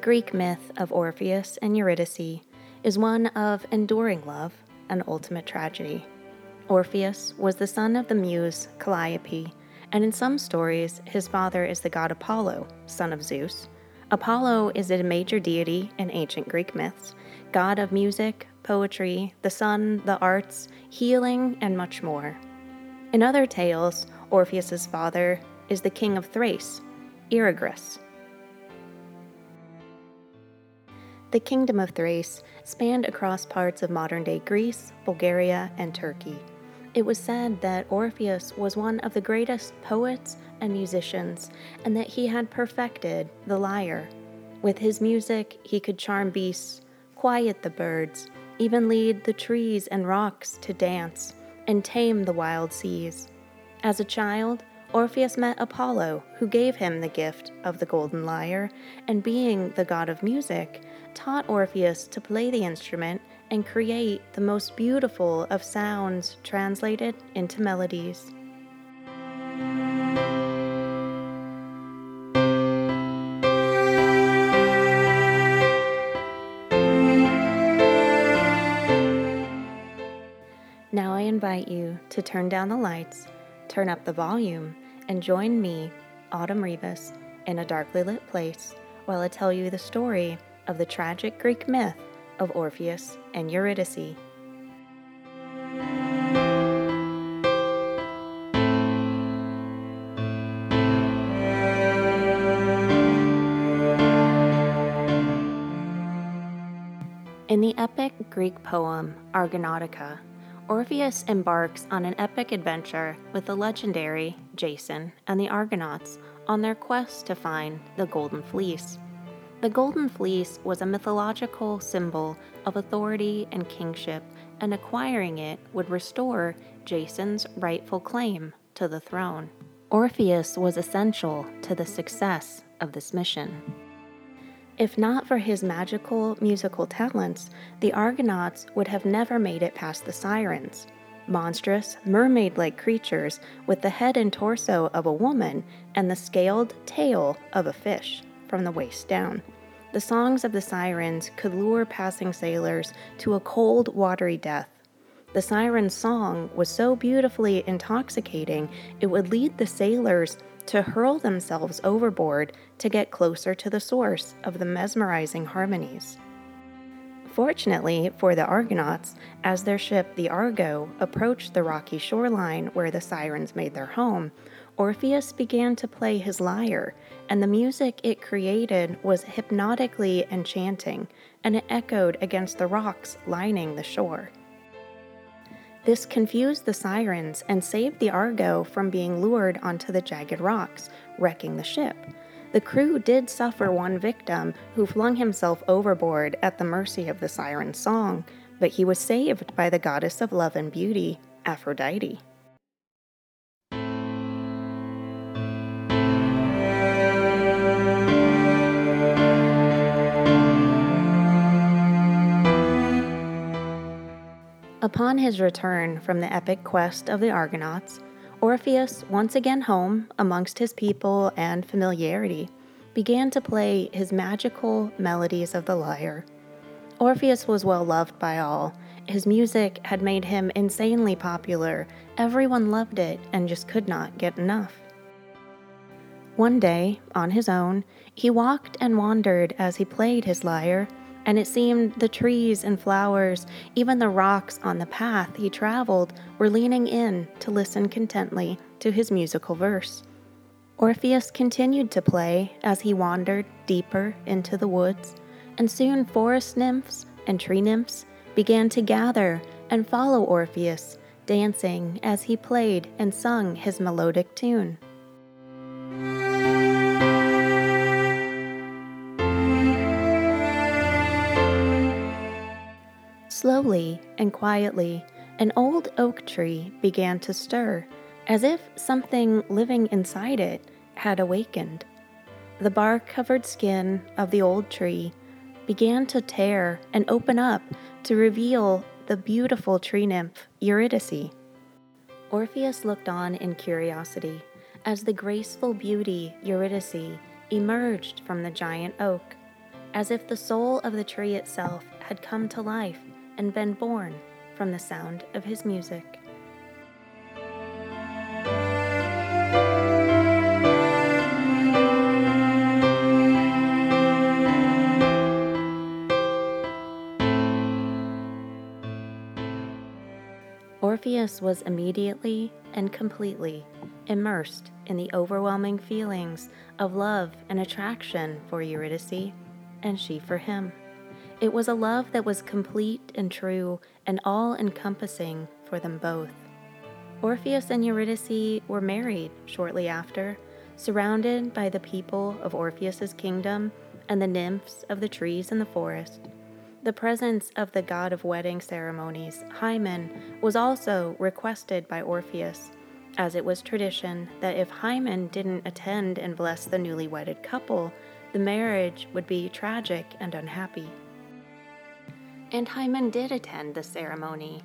The Greek myth of Orpheus and Eurydice is one of enduring love and ultimate tragedy. Orpheus was the son of the muse Calliope, and in some stories, his father is the god Apollo, son of Zeus. Apollo is a major deity in ancient Greek myths, god of music, poetry, the sun, the arts, healing, and much more. In other tales, Orpheus's father is the king of Thrace, Oeagrus. The kingdom of Thrace spanned across parts of modern day Greece, Bulgaria, and Turkey. It was said that Orpheus was one of the greatest poets and musicians, and that he had perfected the lyre. With his music, he could charm beasts, quiet the birds, even lead the trees and rocks to dance, and tame the wild seas. As a child, Orpheus met Apollo, who gave him the gift of the golden lyre, and being the god of music, taught Orpheus to play the instrument and create the most beautiful of sounds translated into melodies. Now I invite you to turn down the lights, turn up the volume, and join me, Autumn Rivas, in a darkly lit place while I tell you the story of the tragic Greek myth of Orpheus and Eurydice. In the epic Greek poem Argonautica, Orpheus embarks on an epic adventure with the legendary Jason and the Argonauts on their quest to find the Golden Fleece. The Golden Fleece was a mythological symbol of authority and kingship, and acquiring it would restore Jason's rightful claim to the throne. Orpheus was essential to the success of this mission. If not for his magical musical talents, the Argonauts would have never made it past the Sirens. Monstrous, mermaid like creatures with the head and torso of a woman and the scaled tail of a fish from the waist down. The songs of the sirens could lure passing sailors to a cold, watery death. The siren's song was so beautifully intoxicating, it would lead the sailors to hurl themselves overboard to get closer to the source of the mesmerizing harmonies. Fortunately for the Argonauts, as their ship, the Argo, approached the rocky shoreline where the sirens made their home, Orpheus began to play his lyre, and the music it created was hypnotically enchanting, and it echoed against the rocks lining the shore. This confused the sirens and saved the Argo from being lured onto the jagged rocks, wrecking the ship. The crew did suffer one victim who flung himself overboard at the mercy of the siren's song, but he was saved by the goddess of love and beauty, Aphrodite. Upon his return from the epic quest of the Argonauts, Orpheus, once again home amongst his people and familiarity, began to play his magical melodies of the lyre. Orpheus was well loved by all. His music had made him insanely popular. Everyone loved it and just could not get enough. One day, on his own, he walked and wandered as he played his lyre and it seemed the trees and flowers, even the rocks on the path he traveled, were leaning in to listen contently to his musical verse. Orpheus continued to play as he wandered deeper into the woods, and soon forest nymphs and tree nymphs began to gather and follow Orpheus, dancing as he played and sung his melodic tune. Slowly and quietly, an old oak tree began to stir, as if something living inside it had awakened. The bark covered skin of the old tree began to tear and open up to reveal the beautiful tree nymph Eurydice. Orpheus looked on in curiosity as the graceful beauty Eurydice emerged from the giant oak. as if the soul of the tree itself had come to life and been born from the sound of his music. Orpheus was immediately and completely immersed in the overwhelming feelings of love and attraction for Eurydice, and she for him. It was a love that was complete and true and all encompassing for them both. Orpheus and Eurydice were married shortly after, surrounded by the people of Orpheus's kingdom and the nymphs of the trees in the forest. The presence of the god of wedding ceremonies, Hymen, was also requested by Orpheus, as it was tradition that if Hymen didn't attend and bless the newly wedded couple, the marriage would be tragic and unhappy. And Hymen did attend the ceremony,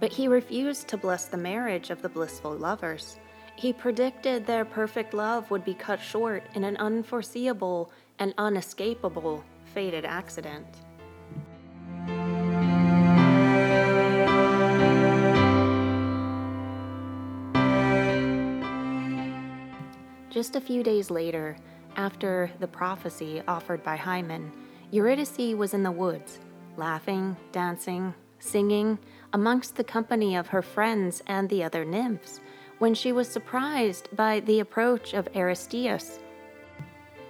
but he refused to bless the marriage of the blissful lovers. He predicted their perfect love would be cut short in an unforeseeable and unescapable fated accident. Just a few days later, after the prophecy offered by Hymen, Eurydice was in the woods, laughing, dancing, singing amongst the company of her friends and the other nymphs, when she was surprised by the approach of Aristeus.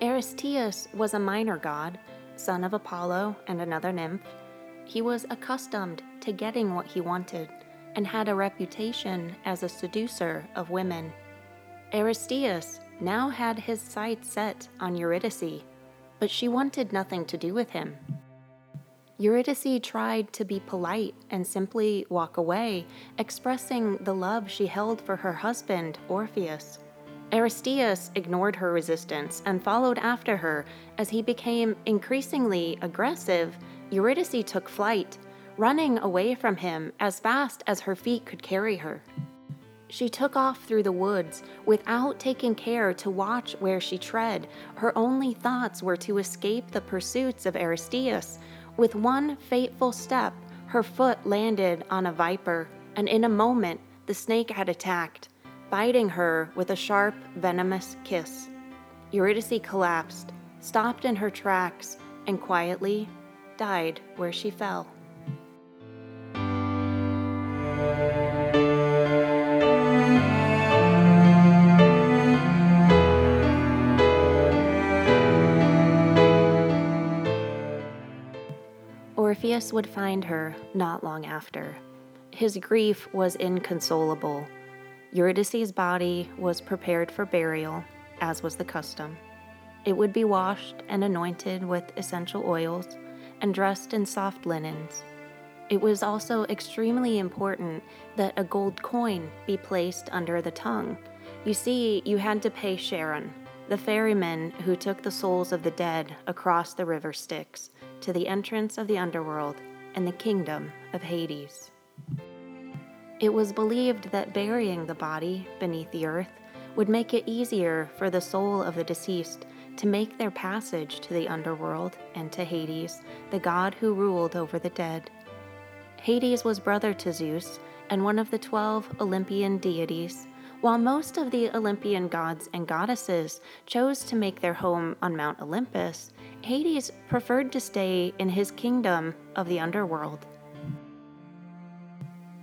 Aristeus was a minor god, son of Apollo and another nymph. He was accustomed to getting what he wanted and had a reputation as a seducer of women. Aristeus now had his sights set on Eurydice, but she wanted nothing to do with him. Eurydice tried to be polite and simply walk away, expressing the love she held for her husband, Orpheus. Aristeus ignored her resistance and followed after her. As he became increasingly aggressive, Eurydice took flight, running away from him as fast as her feet could carry her. She took off through the woods without taking care to watch where she tread. Her only thoughts were to escape the pursuits of Aristeus. With one fateful step, her foot landed on a viper, and in a moment, the snake had attacked, biting her with a sharp, venomous kiss. Eurydice collapsed, stopped in her tracks, and quietly died where she fell. Orpheus would find her not long after. His grief was inconsolable. Eurydice's body was prepared for burial, as was the custom. It would be washed and anointed with essential oils and dressed in soft linens. It was also extremely important that a gold coin be placed under the tongue. You see, you had to pay Charon, the ferryman who took the souls of the dead across the river Styx to the entrance of the underworld and the kingdom of Hades. It was believed that burying the body beneath the earth would make it easier for the soul of the deceased to make their passage to the underworld and to Hades, the god who ruled over the dead. Hades was brother to Zeus and one of the twelve Olympian deities while most of the Olympian gods and goddesses chose to make their home on Mount Olympus, Hades preferred to stay in his kingdom of the underworld.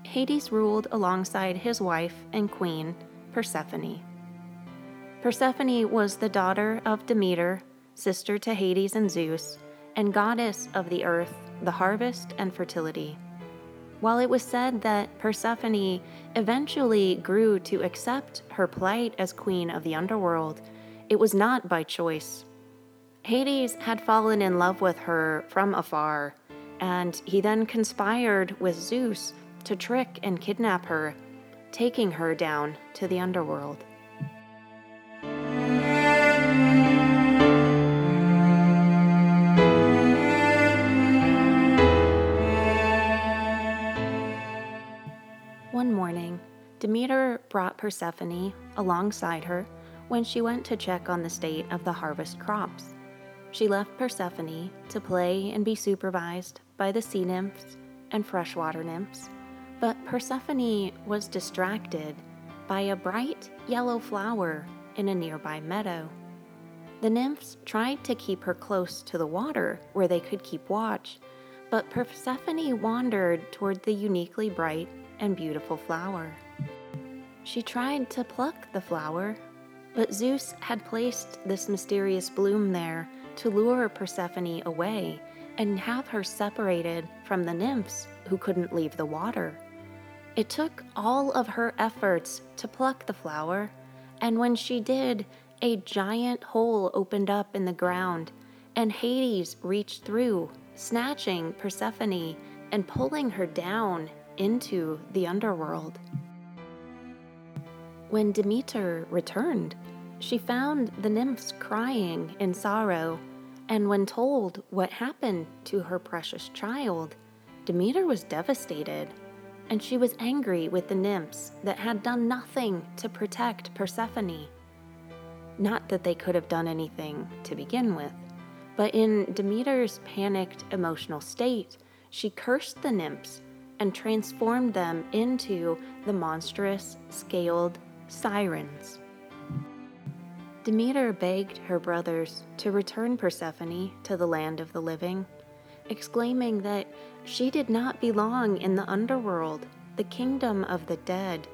Hades ruled alongside his wife and queen, Persephone. Persephone was the daughter of Demeter, sister to Hades and Zeus, and goddess of the earth, the harvest, and fertility. While it was said that Persephone eventually grew to accept her plight as queen of the underworld, it was not by choice. Hades had fallen in love with her from afar, and he then conspired with Zeus to trick and kidnap her, taking her down to the underworld. One morning, Demeter brought Persephone alongside her when she went to check on the state of the harvest crops. she left Persephone to play and be supervised by the sea nymphs and freshwater nymphs. But Persephone was distracted by a bright yellow flower in a nearby meadow. The nymphs tried to keep her close to the water where they could keep watch, but Persephone wandered toward the uniquely bright and beautiful flower. She tried to pluck the flower, but Zeus had placed this mysterious bloom there to lure Persephone away and have her separated from the nymphs who couldn't leave the water. It took all of her efforts to pluck the flower, and when she did, a giant hole opened up in the ground, and Hades reached through, snatching Persephone and pulling her down into the underworld. When Demeter returned, she found the nymphs crying in sorrow, and when told what happened to her precious child, Demeter was devastated, and she was angry with the nymphs that had done nothing to protect Persephone. Not that they could have done anything to begin with, but in Demeter's panicked emotional state, she cursed the nymphs and transformed them into the monstrous, scaled sirens. Demeter begged her brothers to return Persephone to the land of the living, exclaiming that she did not belong in the underworld, the kingdom of the dead.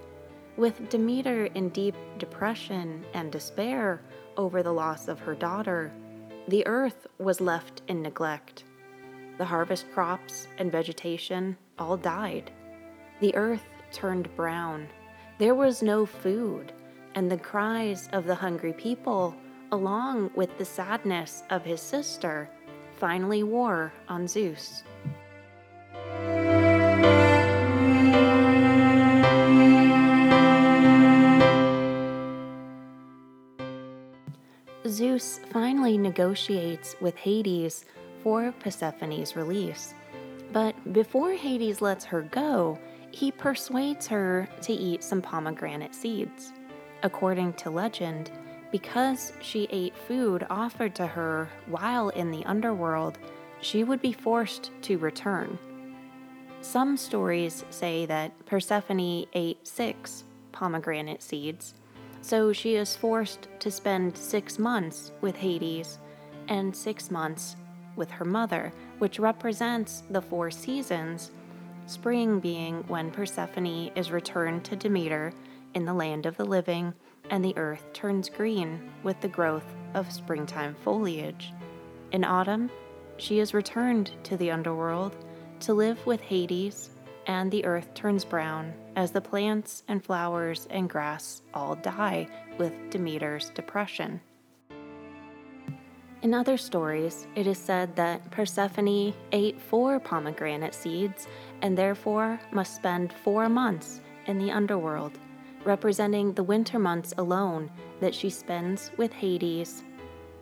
With Demeter in deep depression and despair over the loss of her daughter, the earth was left in neglect. The harvest crops and vegetation all died. The earth turned brown. There was no food, and the cries of the hungry people, along with the sadness of his sister, finally wore on Zeus. Zeus finally negotiates with Hades for Persephone's release. But before Hades lets her go, he persuades her to eat some pomegranate seeds. According to legend, because she ate food offered to her while in the underworld, she would be forced to return. Some stories say that Persephone ate six pomegranate seeds, so she is forced to spend six months with Hades and six months with her mother, which represents the four seasons, spring being when Persephone is returned to Demeter in the land of the living, and the earth turns green with the growth of springtime foliage. In autumn, she is returned to the underworld to live with Hades, and the earth turns brown as the plants and flowers and grass all die with Demeter's depression. In other stories, it is said that Persephone ate four pomegranate seeds and therefore must spend four months in the underworld, representing the winter months alone that she spends with Hades,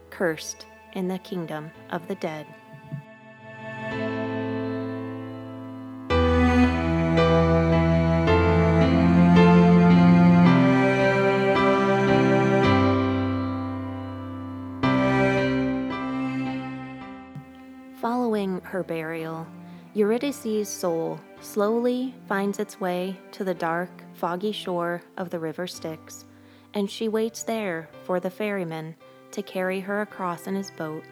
cursed in the kingdom of the dead. Her burial, Eurydice's soul slowly finds its way to the dark, foggy shore of the river Styx, and she waits there for the ferryman to carry her across in his boat.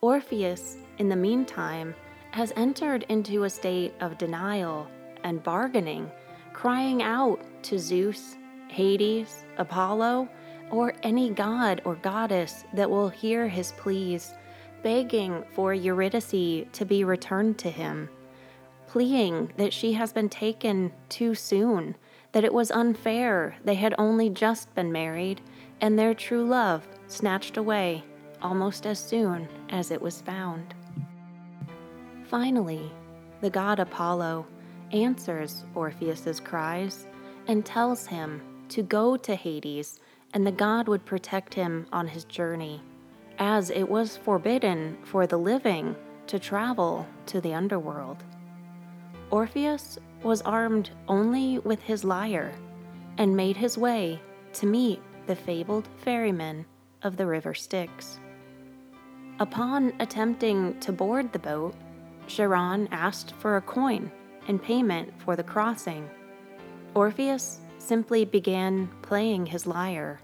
Orpheus, in the meantime, has entered into a state of denial and bargaining, crying out to Zeus, Hades, Apollo, or any god or goddess that will hear his pleas begging for Eurydice to be returned to him, pleading that she has been taken too soon, that it was unfair they had only just been married, and their true love snatched away almost as soon as it was found. Finally, the god Apollo answers Orpheus's cries and tells him to go to Hades and the god would protect him on his journey as it was forbidden for the living to travel to the underworld. Orpheus was armed only with his lyre and made his way to meet the fabled ferryman of the river Styx. Upon attempting to board the boat, Charon asked for a coin in payment for the crossing. Orpheus simply began playing his lyre.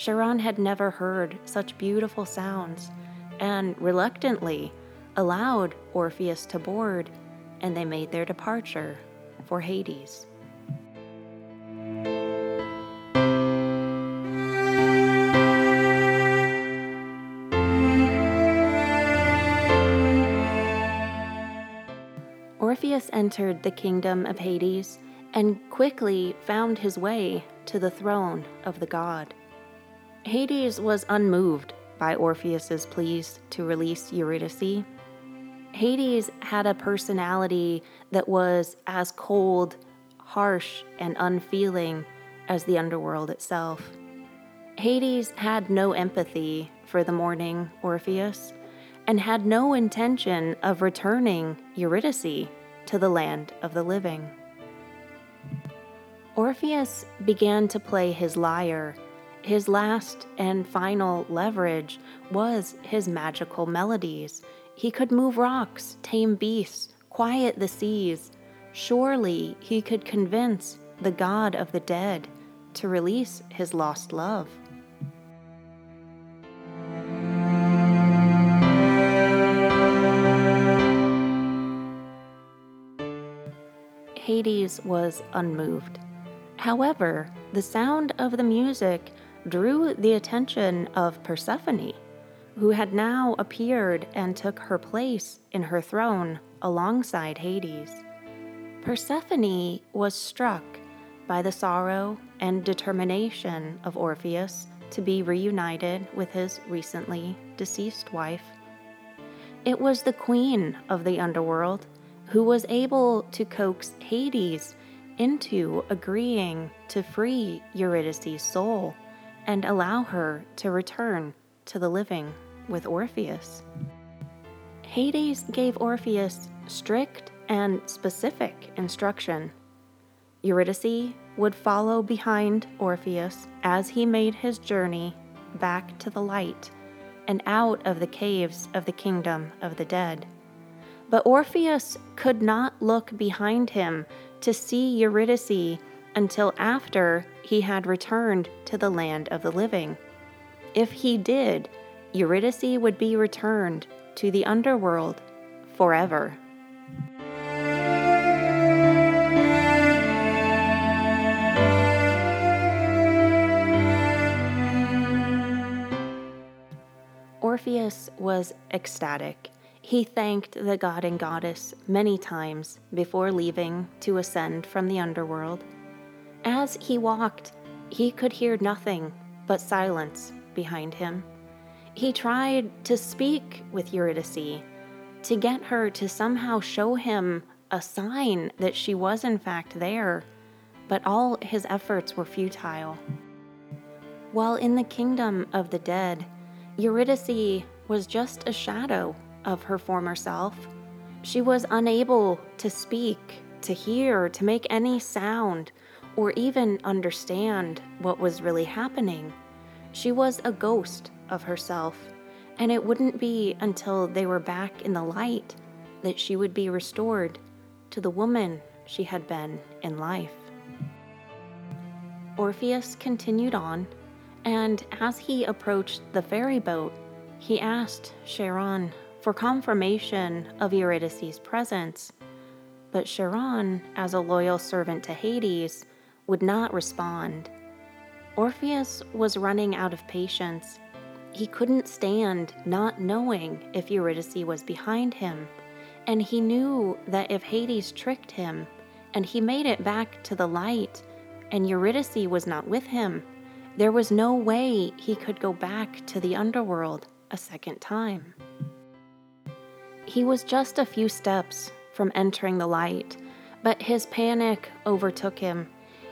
Charon had never heard such beautiful sounds and reluctantly allowed Orpheus to board, and they made their departure for Hades. Orpheus entered the kingdom of Hades and quickly found his way to the throne of the god. Hades was unmoved by Orpheus's pleas to release Eurydice. Hades had a personality that was as cold, harsh, and unfeeling as the underworld itself. Hades had no empathy for the mourning Orpheus and had no intention of returning Eurydice to the land of the living. Orpheus began to play his lyre. His last and final leverage was his magical melodies. He could move rocks, tame beasts, quiet the seas. Surely he could convince the god of the dead to release his lost love. Hades was unmoved. However, the sound of the music drew the attention of Persephone, who had now appeared and took her place in her throne alongside Hades. Persephone was struck by the sorrow and determination of Orpheus to be reunited with his recently deceased wife. It was the queen of the underworld who was able to coax Hades into agreeing to free Eurydice's soul and allow her to return to the living with Orpheus. Hades gave Orpheus strict and specific instruction. Eurydice would follow behind Orpheus as he made his journey back to the light and out of the caves of the kingdom of the dead. But Orpheus could not look behind him to see Eurydice until after he had returned to the land of the living. If he did, Eurydice would be returned to the underworld forever. Orpheus was ecstatic he thanked the god and goddess many times before leaving to ascend from the underworld. As he walked, he could hear nothing but silence behind him. He tried to speak with Eurydice, to get her to somehow show him a sign that she was in fact there, but all his efforts were futile. While in the kingdom of the dead, Eurydice was just a shadow of her former self. She was unable to speak, to hear, to make any sound, or even understand what was really happening. She was a ghost of herself, and it wouldn't be until they were back in the light that she would be restored to the woman she had been in life. Orpheus continued on, and as he approached the ferry boat, he asked Charon for confirmation of Eurydice's presence, but Charon, as a loyal servant to Hades, would not respond. Orpheus was running out of patience. He couldn't stand not knowing if Eurydice was behind him, and he knew that if Hades tricked him and he made it back to the light and Eurydice was not with him, there was no way he could go back to the underworld a second time. He was just a few steps from entering the light, but his panic overtook him.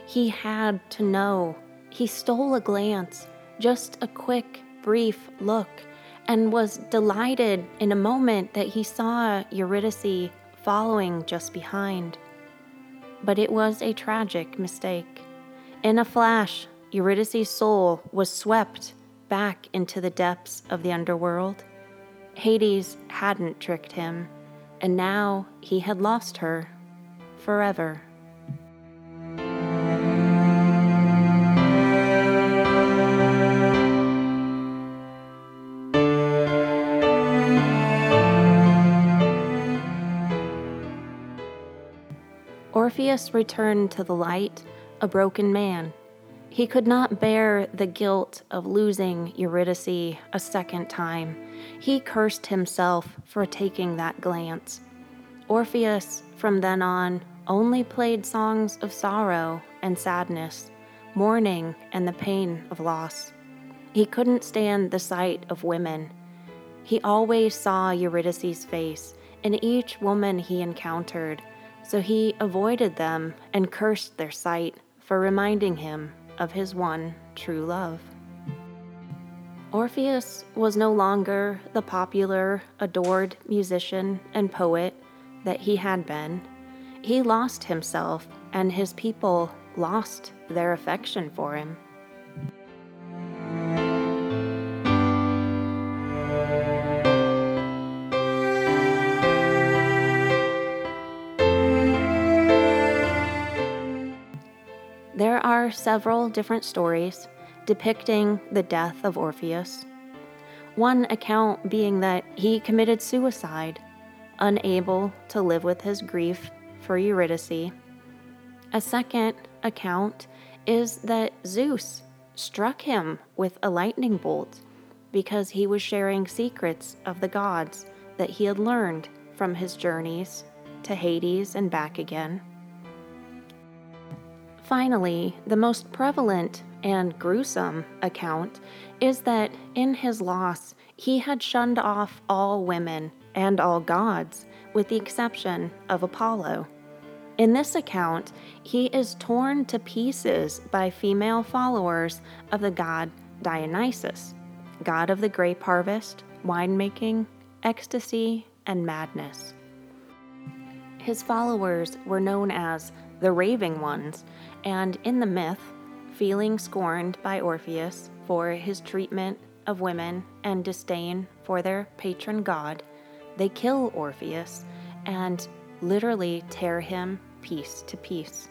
He had to know. He stole a glance, just a quick, brief look, and was delighted in a moment that he saw Eurydice following just behind. But it was a tragic mistake. In a flash, Eurydice's soul was swept back into the depths of the underworld. Hades hadn't tricked him, and now he had lost her forever. Orpheus returned to the light a broken man. He could not bear the guilt of losing Eurydice a second time. He cursed himself for taking that glance. Orpheus, from then on, only played songs of sorrow and sadness, mourning and the pain of loss. He couldn't stand the sight of women. He always saw Eurydice's face in each woman he encountered so he avoided them and cursed their sight for reminding him of his one true love. Orpheus was no longer the popular, adored musician and poet that he had been. He lost himself, and his people lost their affection for him. Are several different stories depicting the death of Orpheus. One account being that he committed suicide, unable to live with his grief for Eurydice. A second account is that Zeus struck him with a lightning bolt because he was sharing secrets of the gods that he had learned from his journeys to Hades and back again. Finally, the most prevalent and gruesome account is that in his loss, he had shunned off all women and all gods, with the exception of Apollo. In this account, he is torn to pieces by female followers of the god Dionysus, god of the grape harvest, winemaking, ecstasy, and madness. His followers were known as the Raving Ones and in the myth, feeling scorned by Orpheus for his treatment of women and disdain for their patron god, they kill Orpheus and literally tear him piece to piece.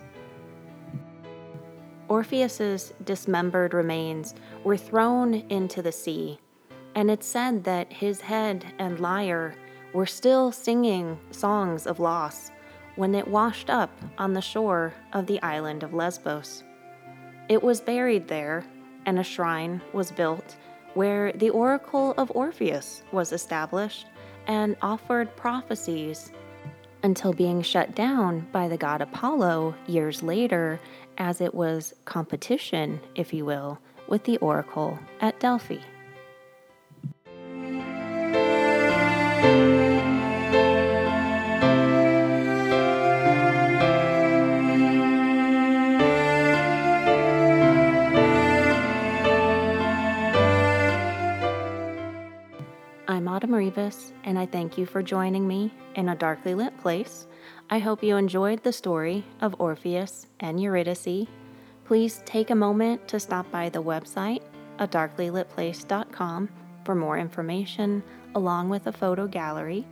Orpheus's dismembered remains were thrown into the sea, and it's said that his head and lyre were still singing songs of loss when it washed up on the shore of the island of Lesbos. It was buried there, and a shrine was built where the oracle of Orpheus was established and offered prophecies until being shut down by the god Apollo years later as it was competition, if you will, with the oracle at Delphi. And I thank you for joining me in a darkly lit place. I hope you enjoyed the story of Orpheus and Eurydice. Please take a moment to stop by the website, a darklylitplace.com, for more information along with a photo gallery.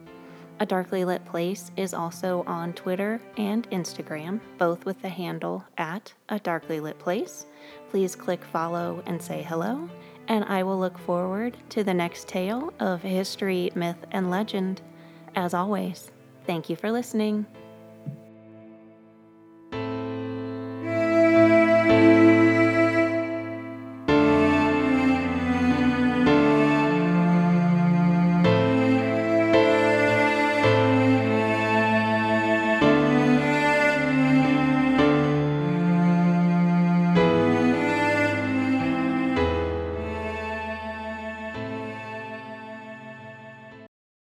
A Darkly Lit Place is also on Twitter and Instagram, both with the handle at A Darkly Lit Place. Please click follow and say hello and I will look forward to the next tale of history, myth, and legend. As always, thank you for listening.